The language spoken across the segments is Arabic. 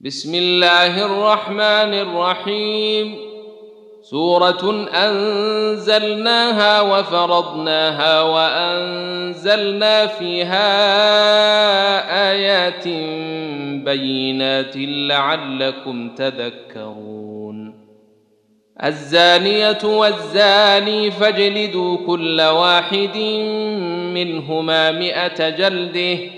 بسم الله الرحمن الرحيم. سورة أنزلناها وفرضناها وأنزلنا فيها آيات بينات لعلكم تذكرون. الزانية والزاني فاجلدوا كل واحد منهما مائه جلده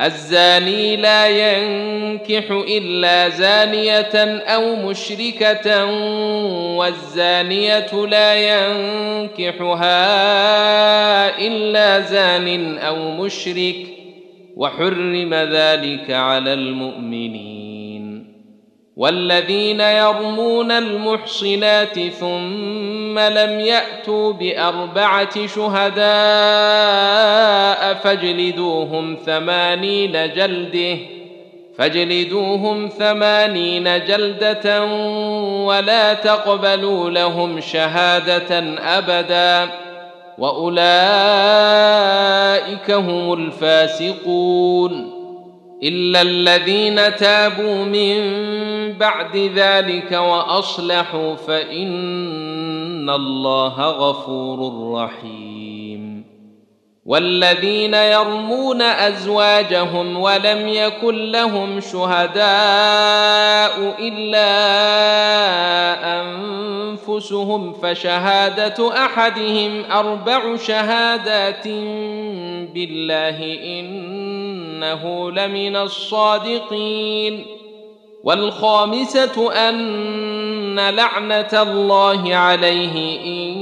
الزاني لا ينكح إلا زانية أو مشركة والزانية لا ينكحها إلا زان أو مشرك. وحرم ذلك على المؤمنين. والذين يرمون المحصنات ثم لم يأتوا بأربعة شهداء فاجلدوهم ثمانين جلدة فاجلدوهم ثمانين جلدة ولا تقبلوا لهم شهادة أبدا. وأولئك هم الفاسقون. الا الذين تابوا من بعد ذلك واصلحوا فان الله غفور رحيم والذين يرمون أزواجهم ولم يكن لهم شهداء إلا أنفسهم فشهادة أحدهم أربع شهادات بالله إنه لمن الصادقين والخامسة أن لعنة الله عليه إن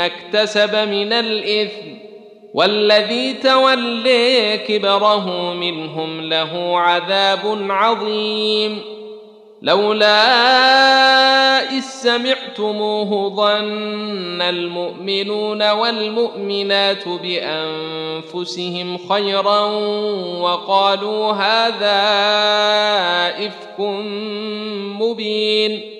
ما اكتسب من الإثم والذي تولي كبره منهم له عذاب عظيم لولا إذ سمعتموه ظن المؤمنون والمؤمنات بأنفسهم خيرا وقالوا هذا إفك مبين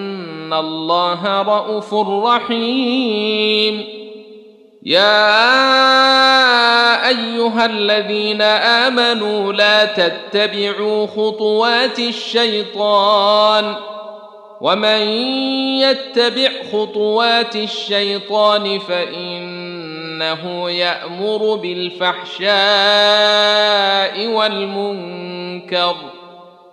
الله رءوف رحيم. يا ايها الذين امنوا لا تتبعوا خطوات الشيطان ومن يتبع خطوات الشيطان فانه يامر بالفحشاء والمنكر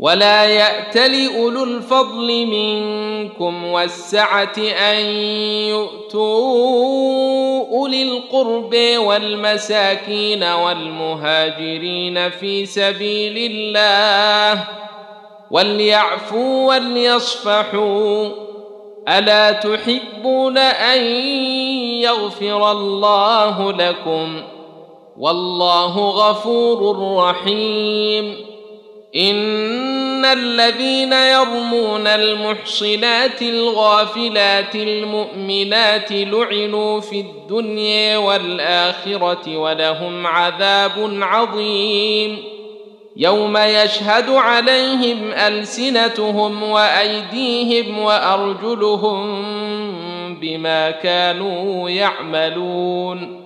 ولا يأتل أولو الفضل منكم والسعة أن يؤتوا أولي القرب والمساكين والمهاجرين في سبيل الله وليعفوا وليصفحوا ألا تحبون أن يغفر الله لكم ۖ والله غفور رحيم ان الذين يرمون المحصنات الغافلات المؤمنات لعنوا في الدنيا والاخره ولهم عذاب عظيم يوم يشهد عليهم السنتهم وايديهم وارجلهم بما كانوا يعملون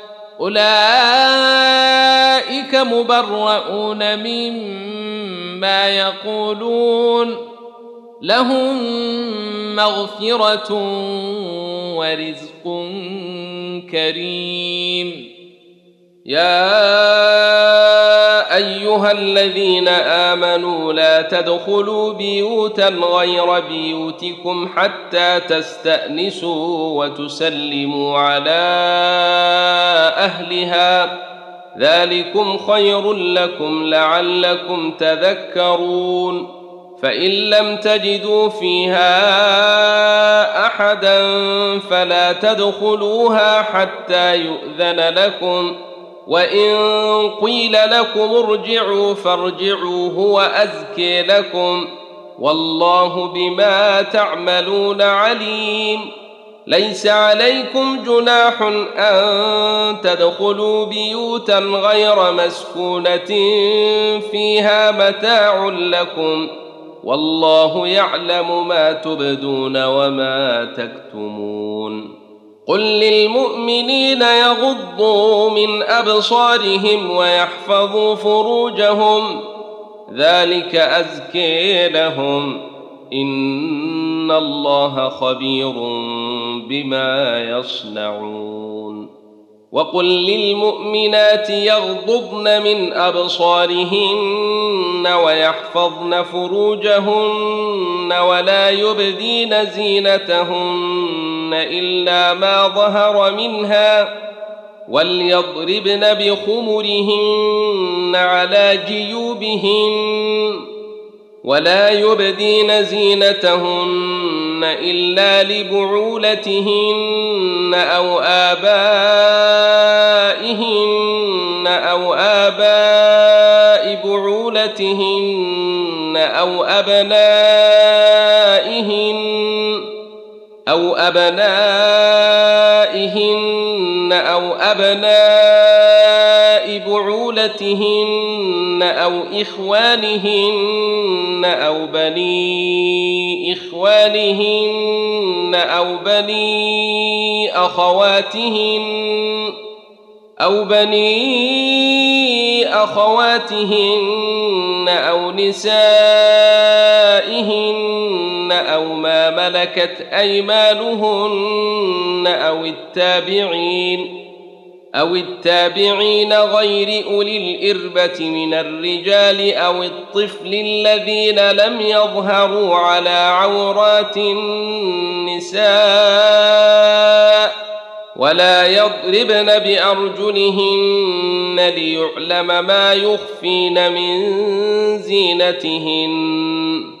أولئك مبرؤون مما يقولون لهم مغفرة ورزق كريم يا أيها الذين آمنوا لا تدخلوا بيوتا غير بيوتكم حتى تستأنسوا وتسلموا على أهلها. ذلكم خير لكم لعلكم تذكرون. فإن لم تجدوا فيها أحدا فلا تدخلوها حتى يؤذن لكم. وان قيل لكم ارجعوا فارجعوا هو ازكي لكم والله بما تعملون عليم ليس عليكم جناح ان تدخلوا بيوتا غير مسكونه فيها متاع لكم والله يعلم ما تبدون وما تكتمون قل للمؤمنين يغضوا من ابصارهم ويحفظوا فروجهم ذلك ازكي لهم ان الله خبير بما يصنعون وقل للمؤمنات يغضضن من ابصارهن ويحفظن فروجهن ولا يبدين زينتهن الا ما ظهر منها وليضربن بخمرهن على جيوبهن ولا يبدين زينتهن الا لبعولتهن أو ابائهن أو بعولتهن أو أبنائهن أو أبنائهن أو أبناء بعولتهن أو إخوانهن أو بني إخوانهن أو بني أخواتهن أو بني أخواتهن أو نسائهن أو ما ملكت أيمانهن أو التابعين أو التابعين غير أولي الإربة من الرجال أو الطفل الذين لم يظهروا على عورات النساء ولا يضربن بأرجلهن ليعلم ما يخفين من زينتهن.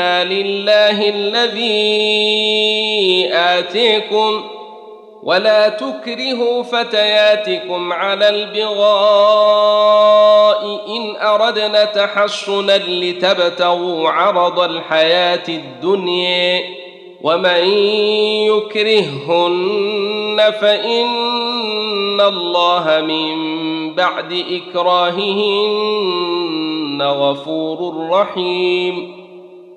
مما لله الذي آتيكم ولا تكرهوا فتياتكم على البغاء إن أردنا تحصنا لتبتغوا عرض الحياة الدنيا ومن يكرههن فإن الله من بعد إكراههن غفور رحيم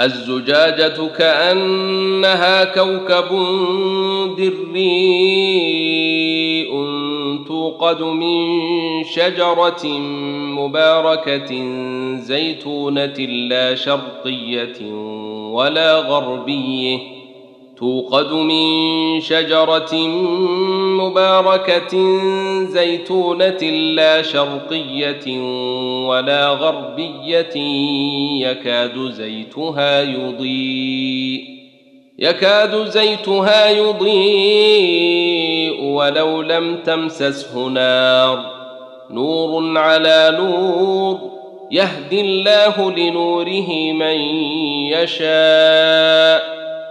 الزجاجة كأنها كوكب دريء توقد من شجرة مباركة زيتونة لا شرقية ولا غربية. توقد من شجرة مباركة زيتونة لا شرقية ولا غربية يكاد زيتها يضيء يكاد زيتها يضيء ولو لم تمسسه نار. نور على نور يهدي الله لنوره من يشاء.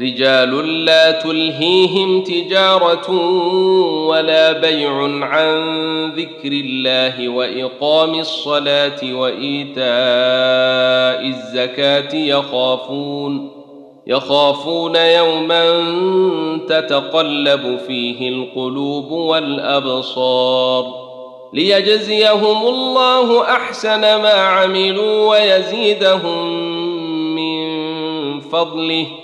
رجال لا تلهيهم تجارة ولا بيع عن ذكر الله وإقام الصلاة وإيتاء الزكاة يخافون يخافون يوما تتقلب فيه القلوب والأبصار. ليجزيهم الله أحسن ما عملوا ويزيدهم من فضله.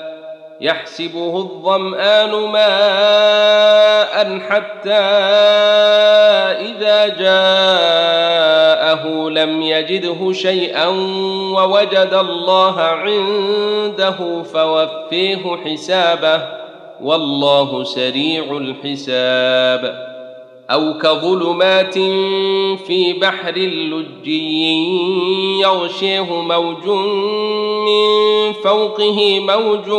يحسبه الظمآن ماء حتى إذا جاءه لم يجده شيئا ووجد الله عنده فوفيه حسابه والله سريع الحساب. أو كظلمات في بحر لجي يغشيه موج من فوقه موج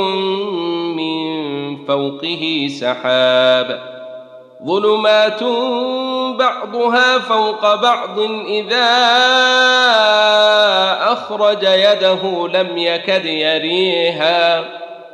من فوقه سحاب. ظلمات بعضها فوق بعض إذا أخرج يده لم يكد يريها.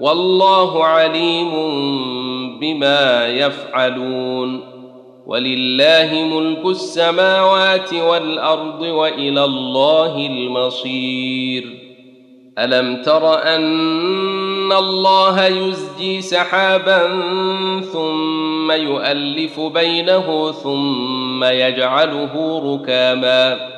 والله عليم بما يفعلون. ولله ملك السماوات والأرض وإلى الله المصير. ألم تر أن الله يزجي سحابا ثم يؤلف بينه ثم يجعله ركاما؟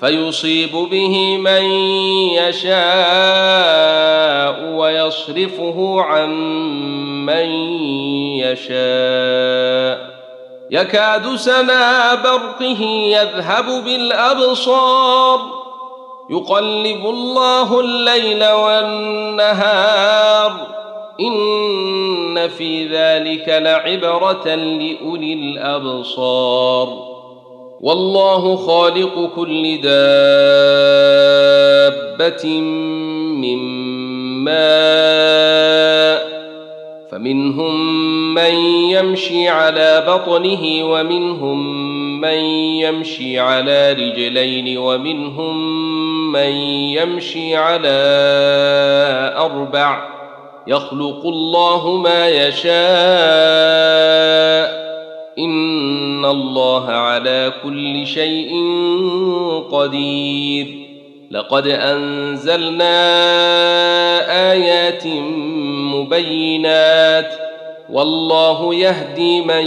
فيصيب به من يشاء ويصرفه عن من يشاء. يكاد سنا برقه يذهب بالأبصار. يقلب الله الليل والنهار. إن في ذلك لعبرة لأولي الأبصار. والله خالق كل دابة من ماء فمنهم من يمشي على بطنه ومنهم من يمشي على رجلين ومنهم من يمشي على أربع يخلق الله ما يشاء ان الله على كل شيء قدير. لقد انزلنا ايات مبينات. والله يهدي من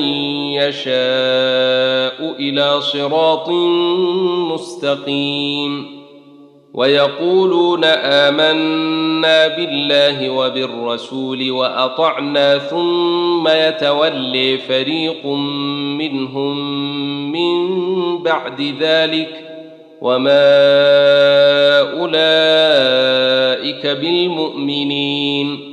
يشاء إلى صراط مستقيم. ويقولون آمنا بالله وبالرسول وأطعنا ثم يتولي فريق منهم من بعد ذلك وما أولئك بالمؤمنين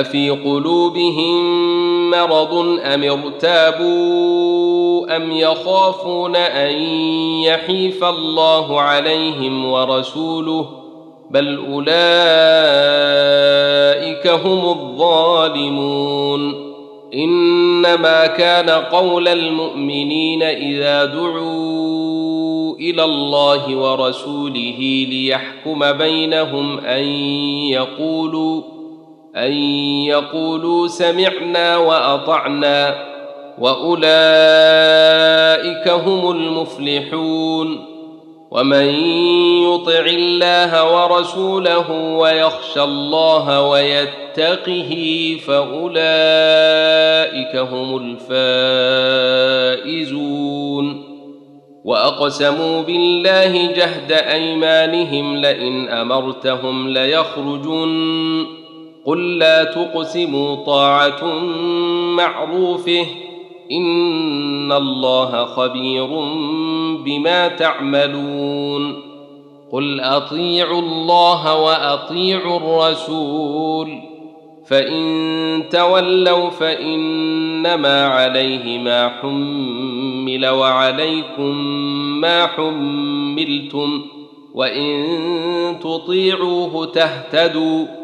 أفي قلوبهم مرض أم ارتابوا أم يخافون أن يحيف الله عليهم ورسوله بل أولئك هم الظالمون إنما كان قول المؤمنين إذا دعوا إلى الله ورسوله ليحكم بينهم أن يقولوا أن يقولوا سمعنا وأطعنا وأولئك هم المفلحون ومن يطع الله ورسوله ويخشى الله ويتقه فأولئك هم الفائزون وأقسموا بالله جهد أيمانهم لئن أمرتهم ليخرجن قل لا تقسموا طاعة معروفة. إن الله خبير بما تعملون. قل أطيعوا الله وأطيعوا الرسول. فإن تولوا فإنما عليه ما حمل وعليكم ما حملتم. وإن تطيعوه تهتدوا.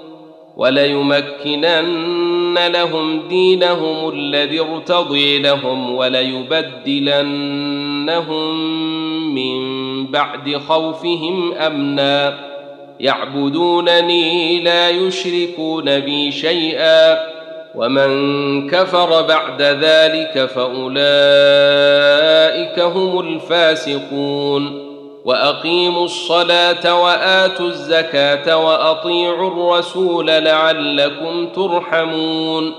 وليمكنن لهم دينهم الذي ارتضي لهم وليبدلنهم من بعد خوفهم أمنا. يعبدونني لا يشركون بي شيئا. ومن كفر بعد ذلك فأولئك هم الفاسقون. وأقيموا الصلاة وآتوا الزكاة وأطيعوا الرسول لعلكم ترحمون.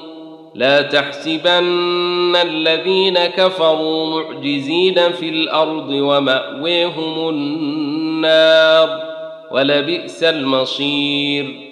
لا تحسبن الذين كفروا معجزين في الأرض ومأويهم النار. ولبئس المصير.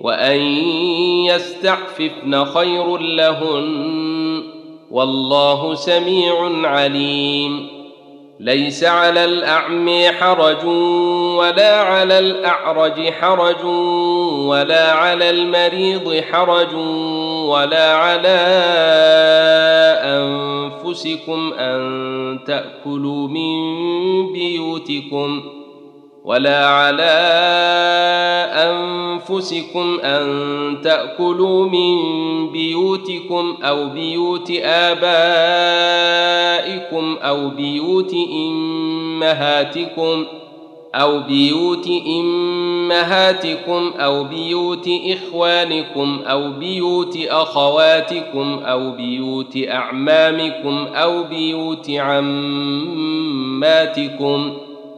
وان يستعففن خير لهن والله سميع عليم. ليس على الاعمي حرج ولا على الاعرج حرج ولا على المريض حرج ولا على انفسكم ان تاكلوا من بيوتكم ولا على أنفسكم أن تأكلوا من بيوتكم أو بيوت آبائكم أو بيوت إمهاتكم أو بيوت أمهاتكم أو بيوت إخوانكم أو بيوت أخواتكم أو بيوت أعمامكم أو بيوت عماتكم ۖ